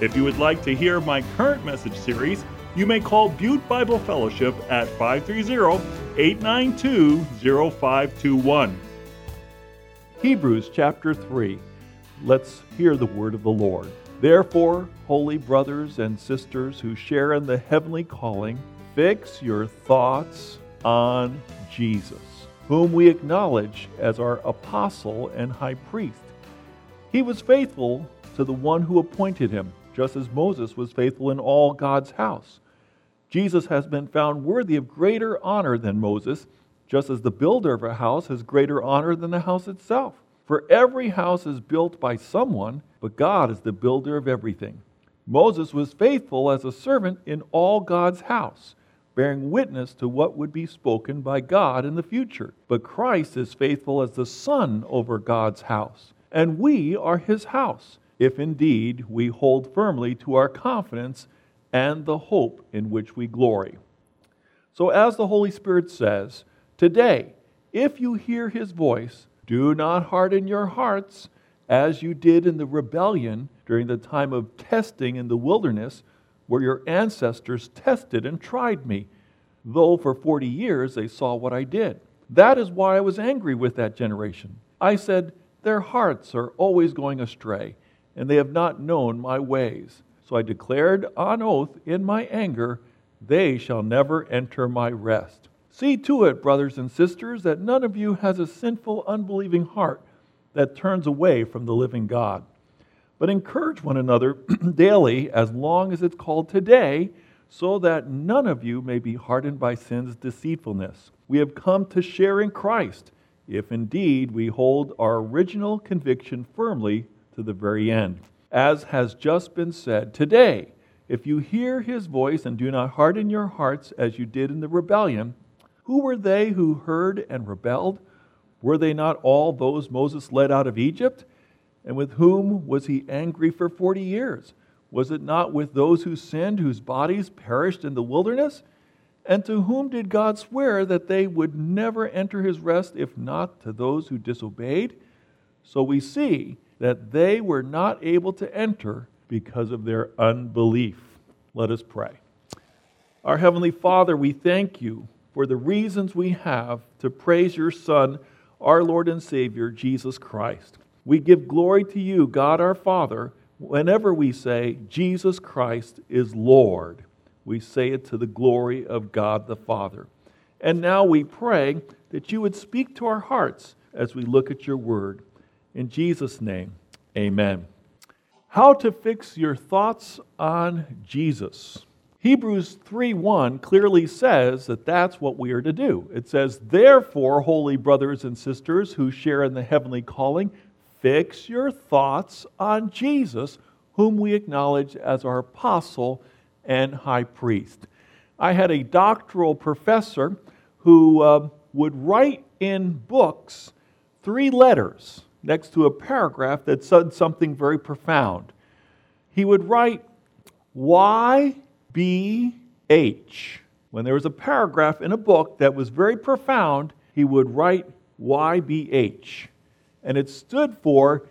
If you would like to hear my current message series, you may call Butte Bible Fellowship at 530 892 0521. Hebrews chapter 3. Let's hear the word of the Lord. Therefore, holy brothers and sisters who share in the heavenly calling, fix your thoughts on Jesus, whom we acknowledge as our apostle and high priest. He was faithful to the one who appointed him just as Moses was faithful in all God's house. Jesus has been found worthy of greater honor than Moses, just as the builder of a house has greater honor than the house itself. For every house is built by someone, but God is the builder of everything. Moses was faithful as a servant in all God's house, bearing witness to what would be spoken by God in the future. But Christ is faithful as the Son over God's house, and we are his house if indeed we hold firmly to our confidence and the hope in which we glory. So, as the Holy Spirit says, today, if you hear his voice, do not harden your hearts as you did in the rebellion during the time of testing in the wilderness, where your ancestors tested and tried me, though for 40 years they saw what I did. That is why I was angry with that generation. I said, Their hearts are always going astray and they have not known my ways. So I declared on oath in my anger, they shall never enter my rest. See to it, brothers and sisters, that none of you has a sinful, unbelieving heart that turns away from the living God. But encourage one another daily, as long as it's called today, so that none of you may be hardened by sin's deceitfulness. We have come to share in Christ, if indeed we hold our original conviction firmly to the very end. As has just been said, today, if you hear his voice and do not harden your hearts as you did in the rebellion, who were they who heard and rebelled? Were they not all those Moses led out of Egypt? And with whom was he angry for forty years? Was it not with those who sinned, whose bodies perished in the wilderness? And to whom did God swear that they would never enter his rest, if not to those who disobeyed? So we see that they were not able to enter because of their unbelief. Let us pray. Our Heavenly Father, we thank you for the reasons we have to praise your Son, our Lord and Savior, Jesus Christ. We give glory to you, God our Father, whenever we say, Jesus Christ is Lord. We say it to the glory of God the Father. And now we pray that you would speak to our hearts as we look at your word. In Jesus' name, amen. How to fix your thoughts on Jesus. Hebrews 3:1 clearly says that that's what we are to do. It says, "Therefore, holy brothers and sisters who share in the heavenly calling, fix your thoughts on Jesus, whom we acknowledge as our apostle and high priest." I had a doctoral professor who uh, would write in books three letters next to a paragraph that said something very profound. He would write YBH. When there was a paragraph in a book that was very profound, he would write YBH. And it stood for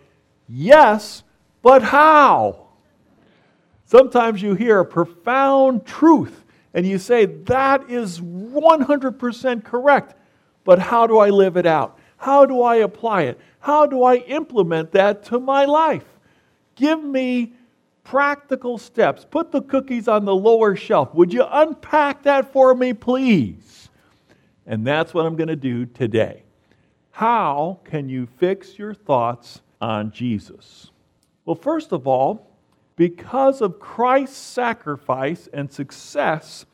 yes, but how? Sometimes you hear a profound truth and you say, that is 100% correct, but how do I live it out? How do I apply it? How do I implement that to my life? Give me practical steps. Put the cookies on the lower shelf. Would you unpack that for me, please? And that's what I'm going to do today. How can you fix your thoughts on Jesus? Well, first of all, because of Christ's sacrifice and success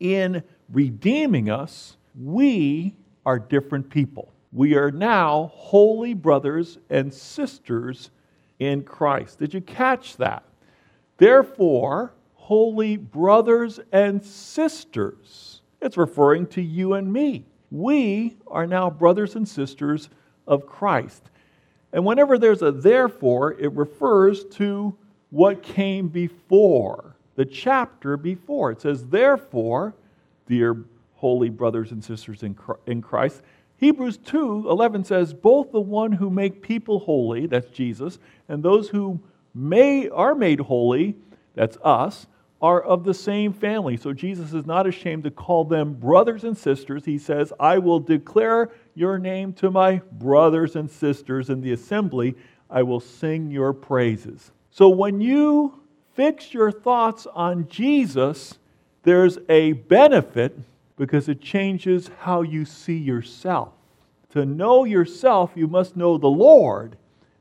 in redeeming us, we are different people we are now holy brothers and sisters in Christ. Did you catch that? Therefore, holy brothers and sisters. It's referring to you and me. We are now brothers and sisters of Christ. And whenever there's a therefore, it refers to what came before, the chapter before. It says, Therefore, dear holy brothers and sisters in Christ, Hebrews 2 11 says, Both the one who make people holy, that's Jesus, and those who may, are made holy, that's us, are of the same family. So Jesus is not ashamed to call them brothers and sisters. He says, I will declare your name to my brothers and sisters in the assembly. I will sing your praises. So when you fix your thoughts on Jesus, there's a benefit because it changes how you see yourself. To know yourself, you must know the Lord.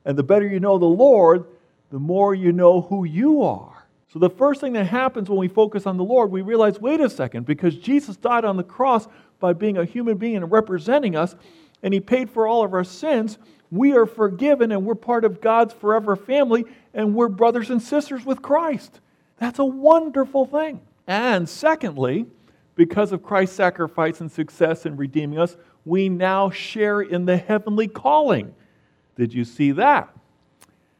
And the better you know the Lord, the more you know who you are. So, the first thing that happens when we focus on the Lord, we realize wait a second, because Jesus died on the cross by being a human being and representing us, and He paid for all of our sins, we are forgiven and we're part of God's forever family, and we're brothers and sisters with Christ. That's a wonderful thing. And secondly, because of Christ's sacrifice and success in redeeming us, we now share in the heavenly calling. Did you see that?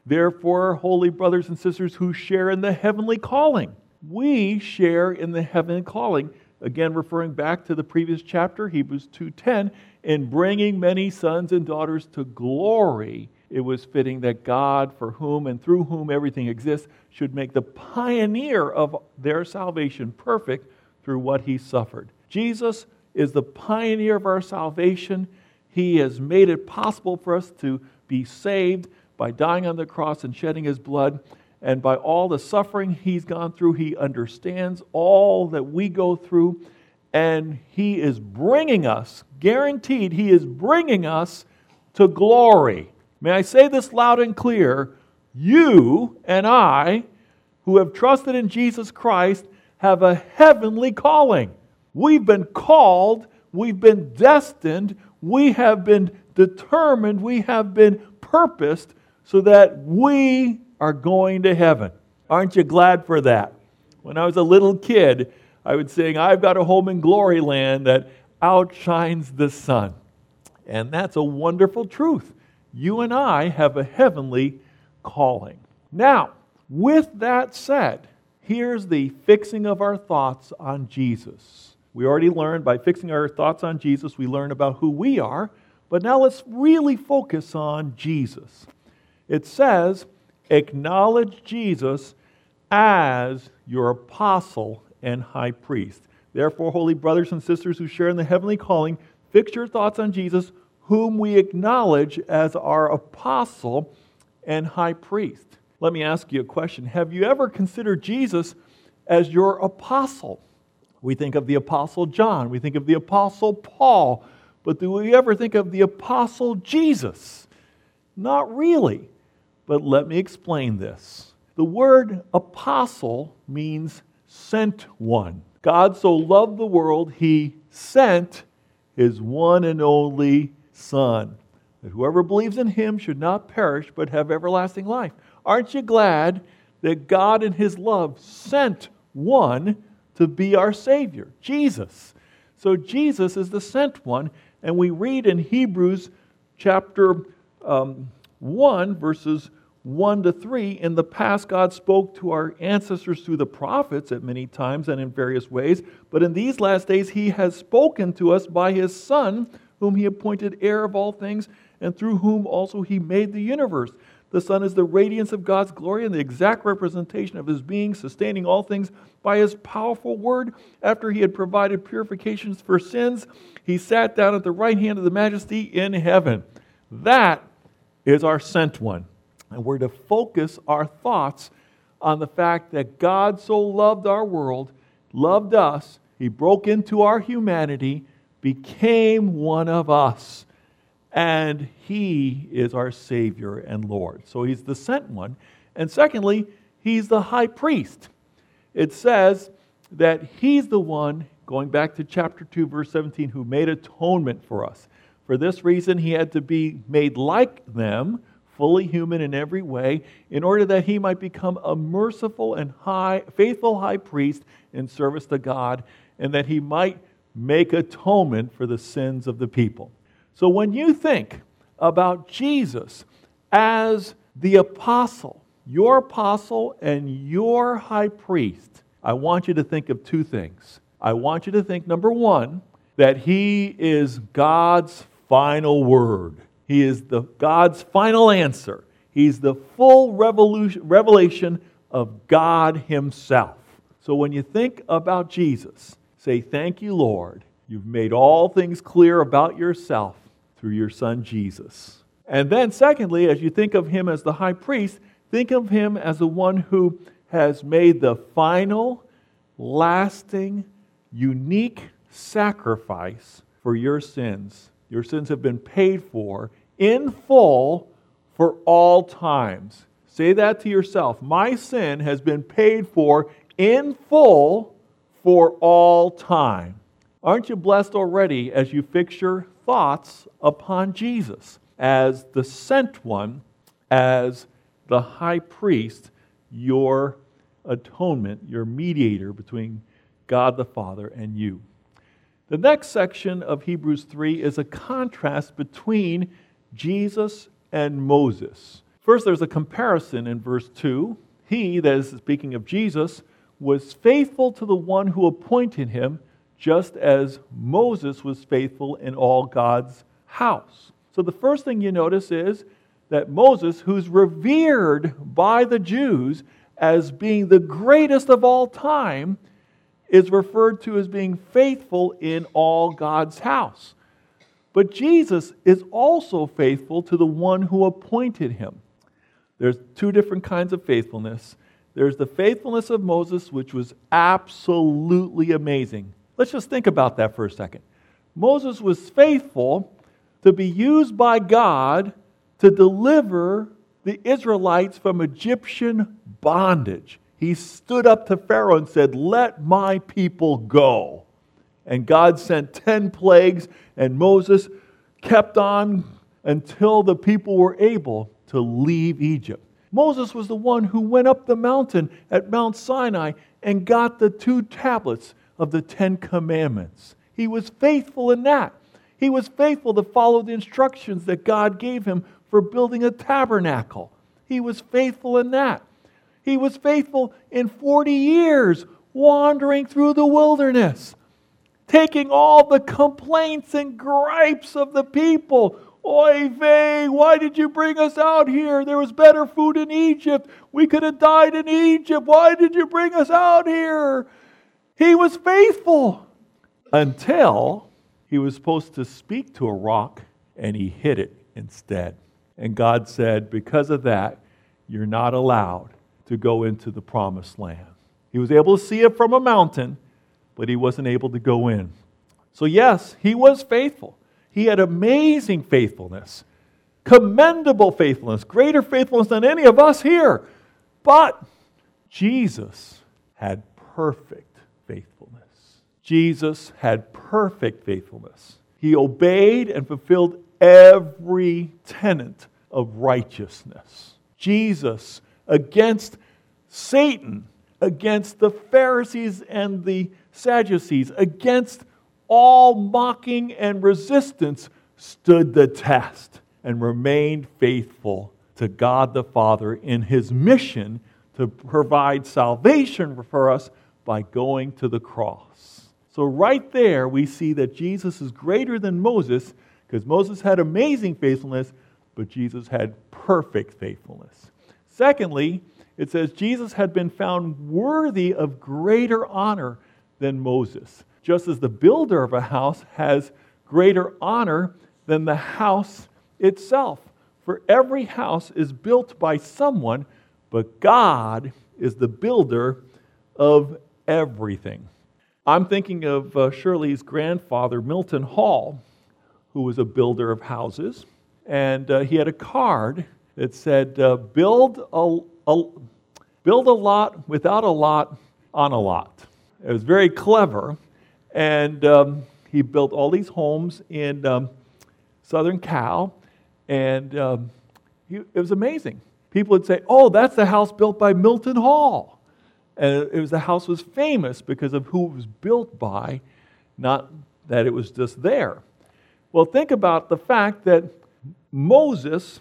Therefore, holy brothers and sisters who share in the heavenly calling, we share in the heavenly calling. Again, referring back to the previous chapter, Hebrews 2:10, in bringing many sons and daughters to glory, it was fitting that God, for whom and through whom everything exists, should make the pioneer of their salvation perfect through what he suffered. Jesus is the pioneer of our salvation. He has made it possible for us to be saved by dying on the cross and shedding his blood. And by all the suffering he's gone through, he understands all that we go through. And he is bringing us, guaranteed, he is bringing us to glory. May I say this loud and clear? You and I, who have trusted in Jesus Christ, have a heavenly calling. We've been called, we've been destined, we have been determined, we have been purposed so that we are going to heaven. Aren't you glad for that? When I was a little kid, I would sing, I've got a home in glory land that outshines the sun. And that's a wonderful truth. You and I have a heavenly calling. Now, with that said, here's the fixing of our thoughts on Jesus. We already learned by fixing our thoughts on Jesus, we learn about who we are, but now let's really focus on Jesus. It says, acknowledge Jesus as your apostle and high priest. Therefore, holy brothers and sisters who share in the heavenly calling, fix your thoughts on Jesus, whom we acknowledge as our apostle and high priest. Let me ask you a question. Have you ever considered Jesus as your apostle? We think of the apostle John, we think of the apostle Paul, but do we ever think of the apostle Jesus? Not really. But let me explain this. The word apostle means sent one. God so loved the world, he sent his one and only Son, that whoever believes in him should not perish but have everlasting life. Aren't you glad that God in his love sent one to be our Savior, Jesus? So Jesus is the sent one, and we read in Hebrews chapter um, 1, verses 1 to 3, in the past, God spoke to our ancestors through the prophets at many times and in various ways. But in these last days, He has spoken to us by His Son, whom He appointed heir of all things, and through whom also He made the universe. The Son is the radiance of God's glory and the exact representation of His being, sustaining all things by His powerful word. After He had provided purifications for sins, He sat down at the right hand of the Majesty in heaven. That is our sent one. And we're to focus our thoughts on the fact that God so loved our world, loved us, He broke into our humanity, became one of us, and He is our Savior and Lord. So He's the sent one. And secondly, He's the high priest. It says that He's the one, going back to chapter 2, verse 17, who made atonement for us. For this reason, he had to be made like them, fully human in every way, in order that he might become a merciful and high, faithful high priest in service to God, and that he might make atonement for the sins of the people. So when you think about Jesus as the apostle, your apostle and your high priest, I want you to think of two things. I want you to think, number one, that he is God's final word. He is the God's final answer. He's the full revelation of God Himself. So when you think about Jesus, say, Thank you, Lord. You've made all things clear about yourself through your Son Jesus. And then, secondly, as you think of Him as the high priest, think of Him as the one who has made the final, lasting, unique sacrifice for your sins your sins have been paid for in full for all times. Say that to yourself. My sin has been paid for in full for all time. Aren't you blessed already as you fix your thoughts upon Jesus as the sent one, as the high priest, your atonement, your mediator between God the Father and you? The next section of Hebrews 3 is a contrast between Jesus and Moses. First, there's a comparison in verse 2. He, that is speaking of Jesus, was faithful to the one who appointed him, just as Moses was faithful in all God's house. So the first thing you notice is that Moses, who's revered by the Jews as being the greatest of all time, is referred to as being faithful in all God's house. But Jesus is also faithful to the one who appointed him. There's two different kinds of faithfulness. There's the faithfulness of Moses, which was absolutely amazing. Let's just think about that for a second. Moses was faithful to be used by God to deliver the Israelites from Egyptian bondage he stood up to Pharaoh and said, Let my people go. And God sent 10 plagues, and Moses kept on until the people were able to leave Egypt. Moses was the one who went up the mountain at Mount Sinai and got the two tablets of the Ten Commandments. He was faithful in that. He was faithful to follow the instructions that God gave him for building a tabernacle. He was faithful in that. He was faithful in 40 years wandering through the wilderness, taking all the complaints and gripes of the people. Oy vey, why did you bring us out here? There was better food in Egypt. We could have died in Egypt. Why did you bring us out here? He was faithful until he was supposed to speak to a rock and he hit it instead. And God said, Because of that, you're not allowed to go into the promised land. He was able to see it from a mountain, but he wasn't able to go in. So, yes, he was faithful. He had amazing faithfulness, commendable faithfulness, greater faithfulness than any of us here. But Jesus had perfect. Jesus had perfect faithfulness. He obeyed and fulfilled every tenet of righteousness. Jesus against Satan, against the Pharisees and the Sadducees, against all mocking and resistance, stood the test and remained faithful to God the Father in his mission to provide salvation for us by going to the cross. So, right there, we see that Jesus is greater than Moses because Moses had amazing faithfulness, but Jesus had perfect faithfulness. Secondly, it says Jesus had been found worthy of greater honor than Moses, just as the builder of a house has greater honor than the house itself. For every house is built by someone, but God is the builder of everything. I'm thinking of uh, Shirley's grandfather, Milton Hall, who was a builder of houses. And uh, he had a card that said, uh, build, a, a, build a lot without a lot on a lot. It was very clever. And um, he built all these homes in um, southern Cal. And um, it was amazing. People would say, Oh, that's the house built by Milton Hall. And it was the house was famous because of who it was built by, not that it was just there. Well, think about the fact that Moses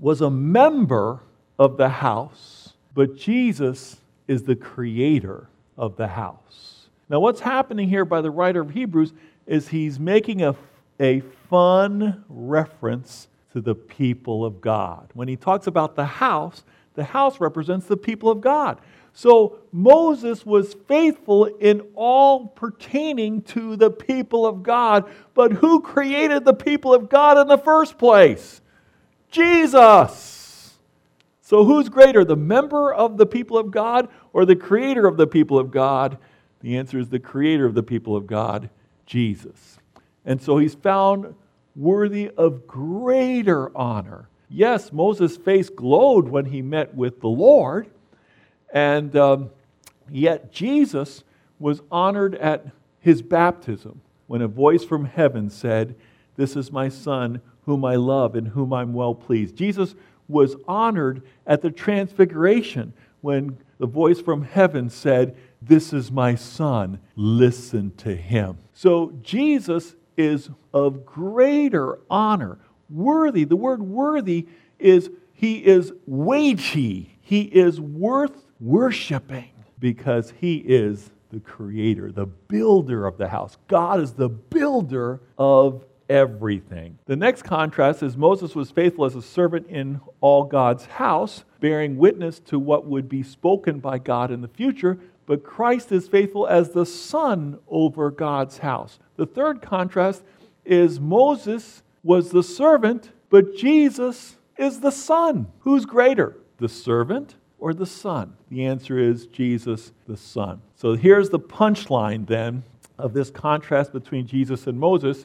was a member of the house, but Jesus is the creator of the house. Now, what's happening here by the writer of Hebrews is he's making a, a fun reference to the people of God. When he talks about the house, the house represents the people of God. So Moses was faithful in all pertaining to the people of God. But who created the people of God in the first place? Jesus. So who's greater, the member of the people of God or the creator of the people of God? The answer is the creator of the people of God, Jesus. And so he's found worthy of greater honor. Yes, Moses' face glowed when he met with the Lord, and um, yet Jesus was honored at his baptism when a voice from heaven said, This is my son whom I love and whom I'm well pleased. Jesus was honored at the transfiguration when the voice from heaven said, This is my son, listen to him. So Jesus is of greater honor, worthy. The word worthy is he is weighty, he is worth worshiping because he is the creator, the builder of the house. God is the builder of everything. The next contrast is Moses was faithful as a servant in all God's house, bearing witness to what would be spoken by God in the future, but Christ is faithful as the son over God's house. The third contrast is Moses was the servant, but Jesus is the son. Who's greater, the servant or the Son? The answer is Jesus the Son. So here's the punchline then of this contrast between Jesus and Moses.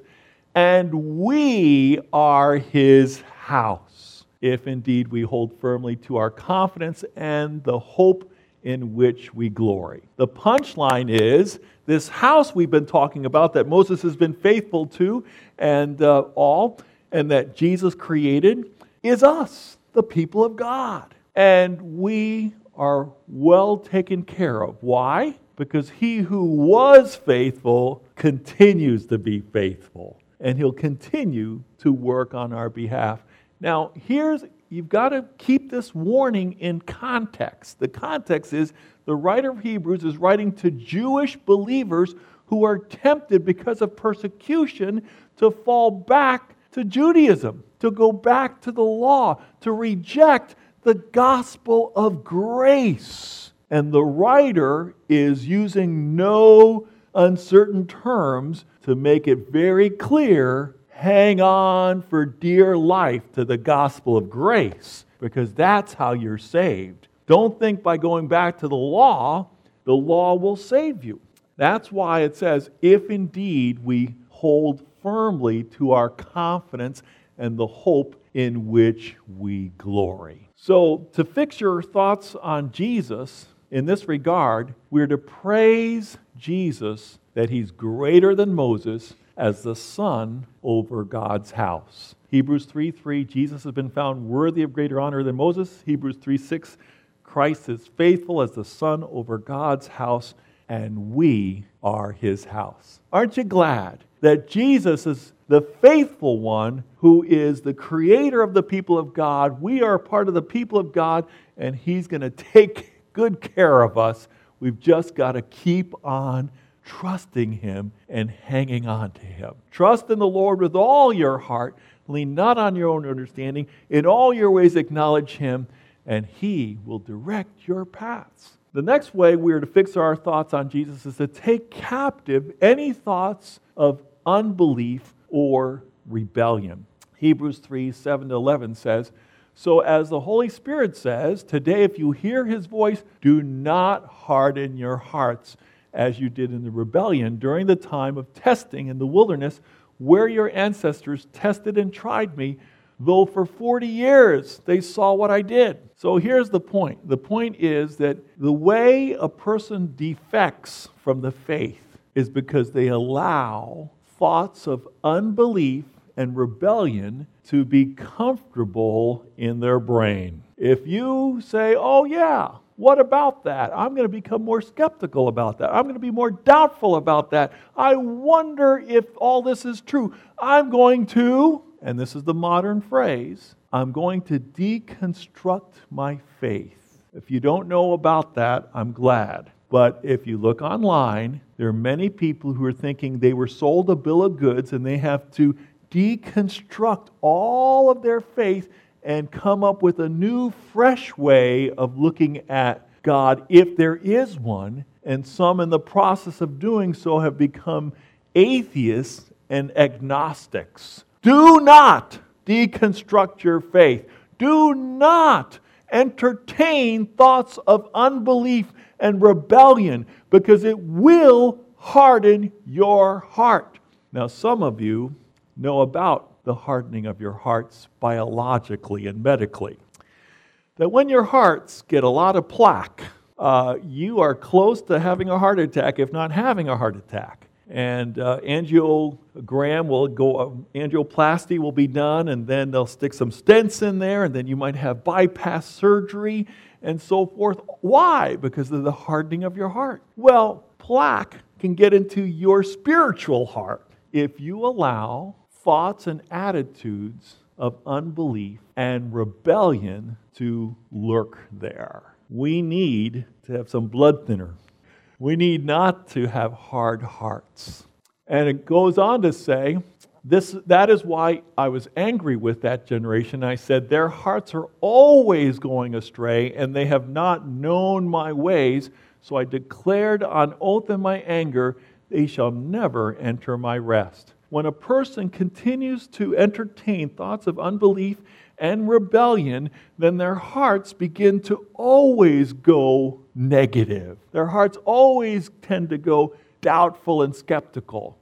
And we are his house, if indeed we hold firmly to our confidence and the hope in which we glory. The punchline is this house we've been talking about that Moses has been faithful to and uh, all, and that Jesus created, is us, the people of God and we are well taken care of. Why? Because he who was faithful continues to be faithful, and he'll continue to work on our behalf. Now, here's you've got to keep this warning in context. The context is the writer of Hebrews is writing to Jewish believers who are tempted because of persecution to fall back to Judaism, to go back to the law, to reject the gospel of grace. And the writer is using no uncertain terms to make it very clear hang on for dear life to the gospel of grace, because that's how you're saved. Don't think by going back to the law, the law will save you. That's why it says, if indeed we hold firmly to our confidence and the hope in which we glory. So, to fix your thoughts on Jesus in this regard, we're to praise Jesus that he's greater than Moses as the son over God's house. Hebrews 3 3, Jesus has been found worthy of greater honor than Moses. Hebrews 3 6, Christ is faithful as the son over God's house, and we are his house. Aren't you glad that Jesus is the faithful one who is the creator of the people of God. We are part of the people of God, and he's going to take good care of us. We've just got to keep on trusting him and hanging on to him. Trust in the Lord with all your heart. Lean not on your own understanding. In all your ways, acknowledge him, and he will direct your paths. The next way we are to fix our thoughts on Jesus is to take captive any thoughts of unbelief or rebellion. Hebrews 3 7 to 11 says, So as the Holy Spirit says, today if you hear his voice, do not harden your hearts as you did in the rebellion during the time of testing in the wilderness, where your ancestors tested and tried me, though for 40 years they saw what I did. So here's the point the point is that the way a person defects from the faith is because they allow thoughts of unbelief and rebellion to be comfortable in their brain. If you say, oh, yeah, what about that? I'm going to become more skeptical about that. I'm going to be more doubtful about that. I wonder if all this is true. I'm going to, and this is the modern phrase, I'm going to deconstruct my faith. If you don't know about that, I'm glad. But if you look online, there are many people who are thinking they were sold a bill of goods and they have to deconstruct all of their faith and come up with a new, fresh way of looking at God, if there is one. And some, in the process of doing so, have become atheists and agnostics. Do not deconstruct your faith. Do not entertain thoughts of unbelief and rebellion because it will harden your heart. Now, some of you know about the hardening of your hearts biologically and medically. That when your hearts get a lot of plaque, uh, you are close to having a heart attack, if not having a heart attack. And uh, angiogram will go, uh, angioplasty will be done, and then they'll stick some stents in there, and then you might have bypass surgery and so forth. Why? Because of the hardening of your heart. Well, plaque can get into your spiritual heart if you allow thoughts and attitudes of unbelief and rebellion to lurk there. We need to have some blood thinner. We need not to have hard hearts. And it goes on to say, this, that is why I was angry with that generation. I said, Their hearts are always going astray, and they have not known my ways. So I declared on oath in my anger, They shall never enter my rest when a person continues to entertain thoughts of unbelief and rebellion, then their hearts begin to always go negative. Their hearts always tend to go doubtful and skeptical.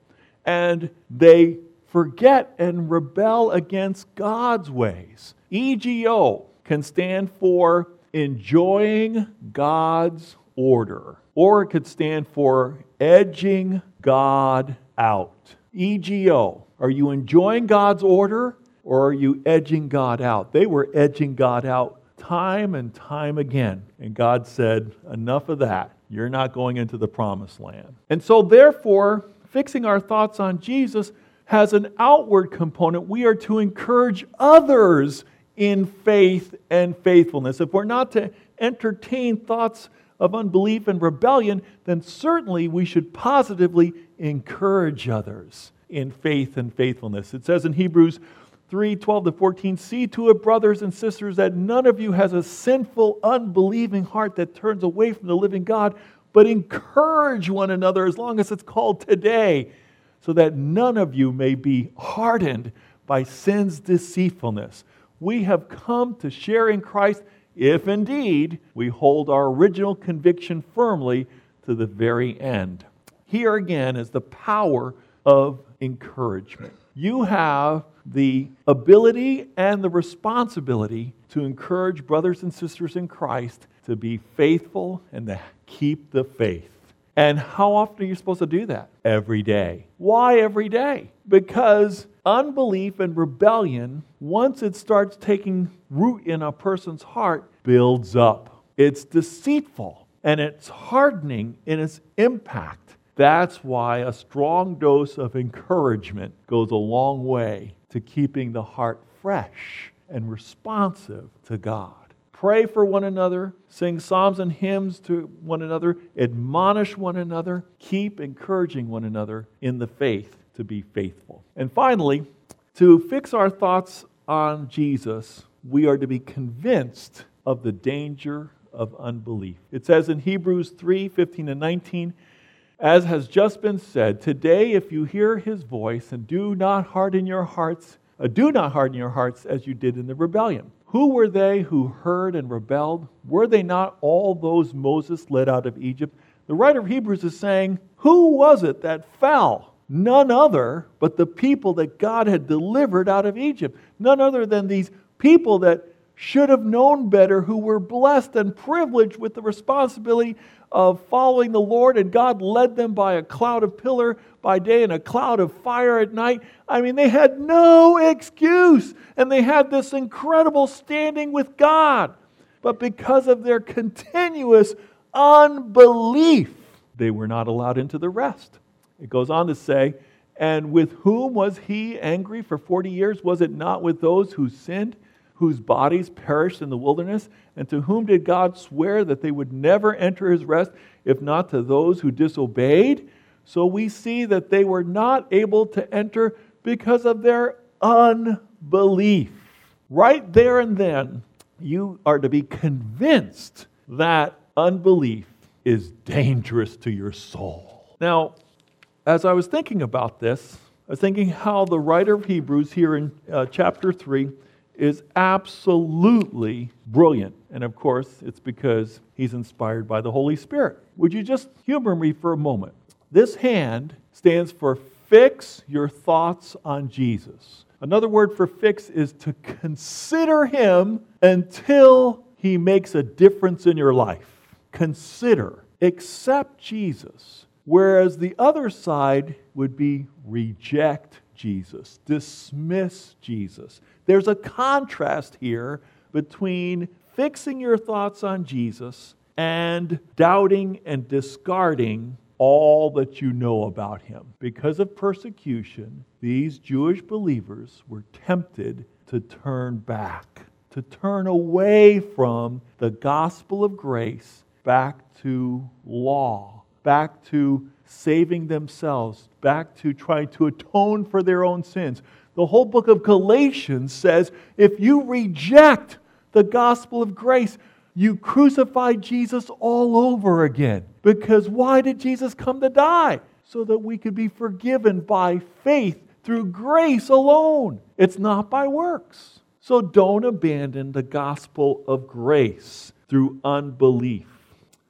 And they forget and rebel against God's ways. EGO can stand for enjoying God's order, or it could stand for edging God out. EGO. Are you enjoying God's order or are you edging God out? They were edging God out time and time again. And God said, Enough of that. You're not going into the promised land. And so, therefore, fixing our thoughts on Jesus has an outward component. We are to encourage others in faith and faithfulness. If we're not to entertain thoughts of unbelief and rebellion, then certainly we should positively encourage others in faith and faithfulness. It says in Hebrews 3 12 to 14, see to it, brothers and sisters, that none of you has a sinful, unbelieving heart that turns away from the living God, but encourage one another as long as it's called today, so that none of you may be hardened by sin's deceitfulness. We have come to share in Christ if indeed we hold our original conviction firmly to the very end. Here again is the power of encouragement. You have the ability and the responsibility to encourage brothers and sisters in Christ to be faithful and to keep the faith. And how often are you supposed to do that? Every day. Why every day? Because unbelief and rebellion, once it starts taking root in a person's heart, builds up. It's deceitful and it's hardening in its impact. That's why a strong dose of encouragement goes a long way to keeping the heart fresh and responsive to God. Pray for one another, sing psalms and hymns to one another, admonish one another, keep encouraging one another in the faith to be faithful. And finally, to fix our thoughts on Jesus, we are to be convinced of the danger of unbelief. It says in Hebrews 3 15 and 19, as has just been said, today if you hear his voice and do not harden your hearts, uh, do not harden your hearts as you did in the rebellion. Who were they who heard and rebelled? Were they not all those Moses led out of Egypt? The writer of Hebrews is saying, Who was it that fell? None other but the people that God had delivered out of Egypt. None other than these people that should have known better, who were blessed and privileged with the responsibility of following the Lord, and God led them by a cloud of pillar by day and a cloud of fire at night. I mean, they had no excuse, and they had this incredible standing with God. But because of their continuous unbelief, they were not allowed into the rest. It goes on to say, And with whom was he angry for 40 years? Was it not with those who sinned, whose bodies perished in the wilderness? And to whom did God swear that they would never enter his rest, if not to those who disobeyed? So we see that they were not able to enter because of their unbelief. Right there and then, you are to be convinced that unbelief is dangerous to your soul. Now, as I was thinking about this, I was thinking how the writer of Hebrews here in uh, chapter 3 is absolutely brilliant. And of course, it's because he's inspired by the Holy Spirit. Would you just humor me for a moment? This hand stands for fix your thoughts on Jesus. Another word for fix is to consider him until he makes a difference in your life. Consider, accept Jesus. Whereas the other side would be reject Jesus, dismiss Jesus. There's a contrast here between fixing your thoughts on Jesus and doubting and discarding all that you know about him. Because of persecution, these Jewish believers were tempted to turn back, to turn away from the gospel of grace back to law, back to saving themselves, back to trying to atone for their own sins. The whole book of Galatians says if you reject the gospel of grace, you crucify Jesus all over again. Because why did Jesus come to die? So that we could be forgiven by faith through grace alone. It's not by works. So don't abandon the gospel of grace through unbelief.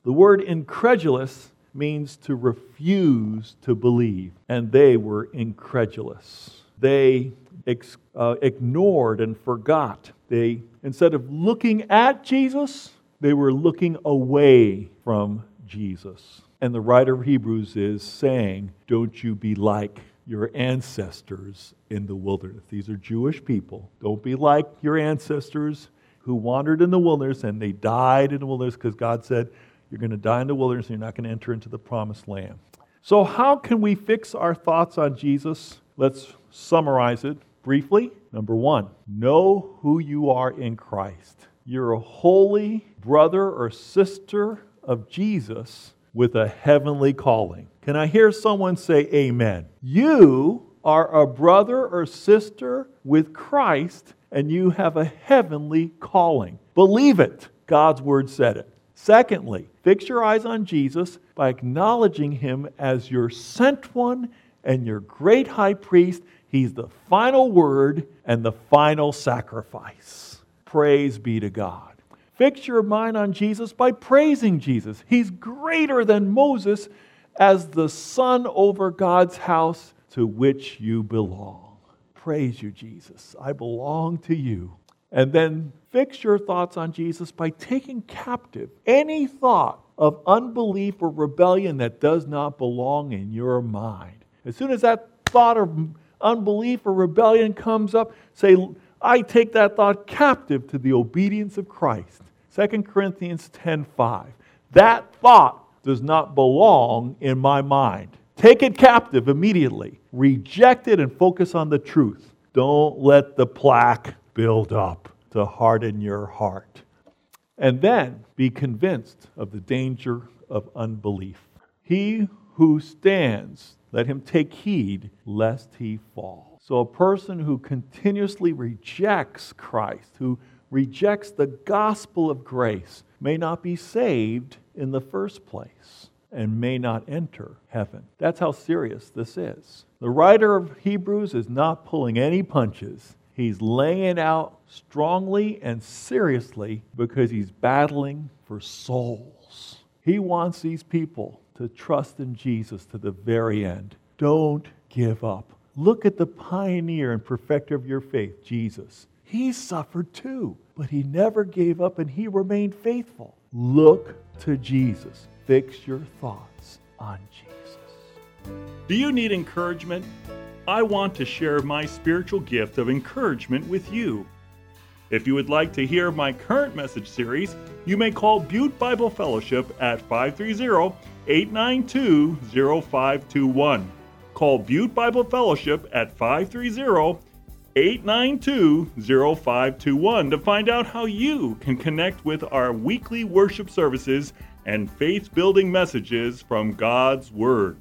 The word incredulous means to refuse to believe, and they were incredulous. They ex- uh, ignored and forgot. They, instead of looking at Jesus, they were looking away from Jesus. And the writer of Hebrews is saying, Don't you be like your ancestors in the wilderness. These are Jewish people. Don't be like your ancestors who wandered in the wilderness and they died in the wilderness because God said, You're going to die in the wilderness and you're not going to enter into the promised land. So, how can we fix our thoughts on Jesus? Let's summarize it briefly. Number one, know who you are in Christ. You're a holy brother or sister of Jesus with a heavenly calling. Can I hear someone say amen? You are a brother or sister with Christ and you have a heavenly calling. Believe it. God's word said it. Secondly, fix your eyes on Jesus by acknowledging him as your sent one and your great high priest. He's the final word and the final sacrifice. Praise be to God. Fix your mind on Jesus by praising Jesus. He's greater than Moses as the son over God's house to which you belong. Praise you, Jesus. I belong to you. And then fix your thoughts on Jesus by taking captive any thought of unbelief or rebellion that does not belong in your mind. As soon as that thought of unbelief or rebellion comes up, say, I take that thought captive to the obedience of Christ. 2 Corinthians 10:5. That thought does not belong in my mind. Take it captive immediately. Reject it and focus on the truth. Don't let the plaque build up to harden your heart. And then be convinced of the danger of unbelief. He who stands, let him take heed lest he fall. So, a person who continuously rejects Christ, who rejects the gospel of grace, may not be saved in the first place and may not enter heaven. That's how serious this is. The writer of Hebrews is not pulling any punches. He's laying out strongly and seriously because he's battling for souls. He wants these people to trust in Jesus to the very end. Don't give up. Look at the pioneer and perfecter of your faith, Jesus. He suffered too, but he never gave up and he remained faithful. Look to Jesus. Fix your thoughts on Jesus. Do you need encouragement? I want to share my spiritual gift of encouragement with you. If you would like to hear my current message series, you may call Butte Bible Fellowship at 530 892 0521. Call Butte Bible Fellowship at 530 892 0521 to find out how you can connect with our weekly worship services and faith building messages from God's Word.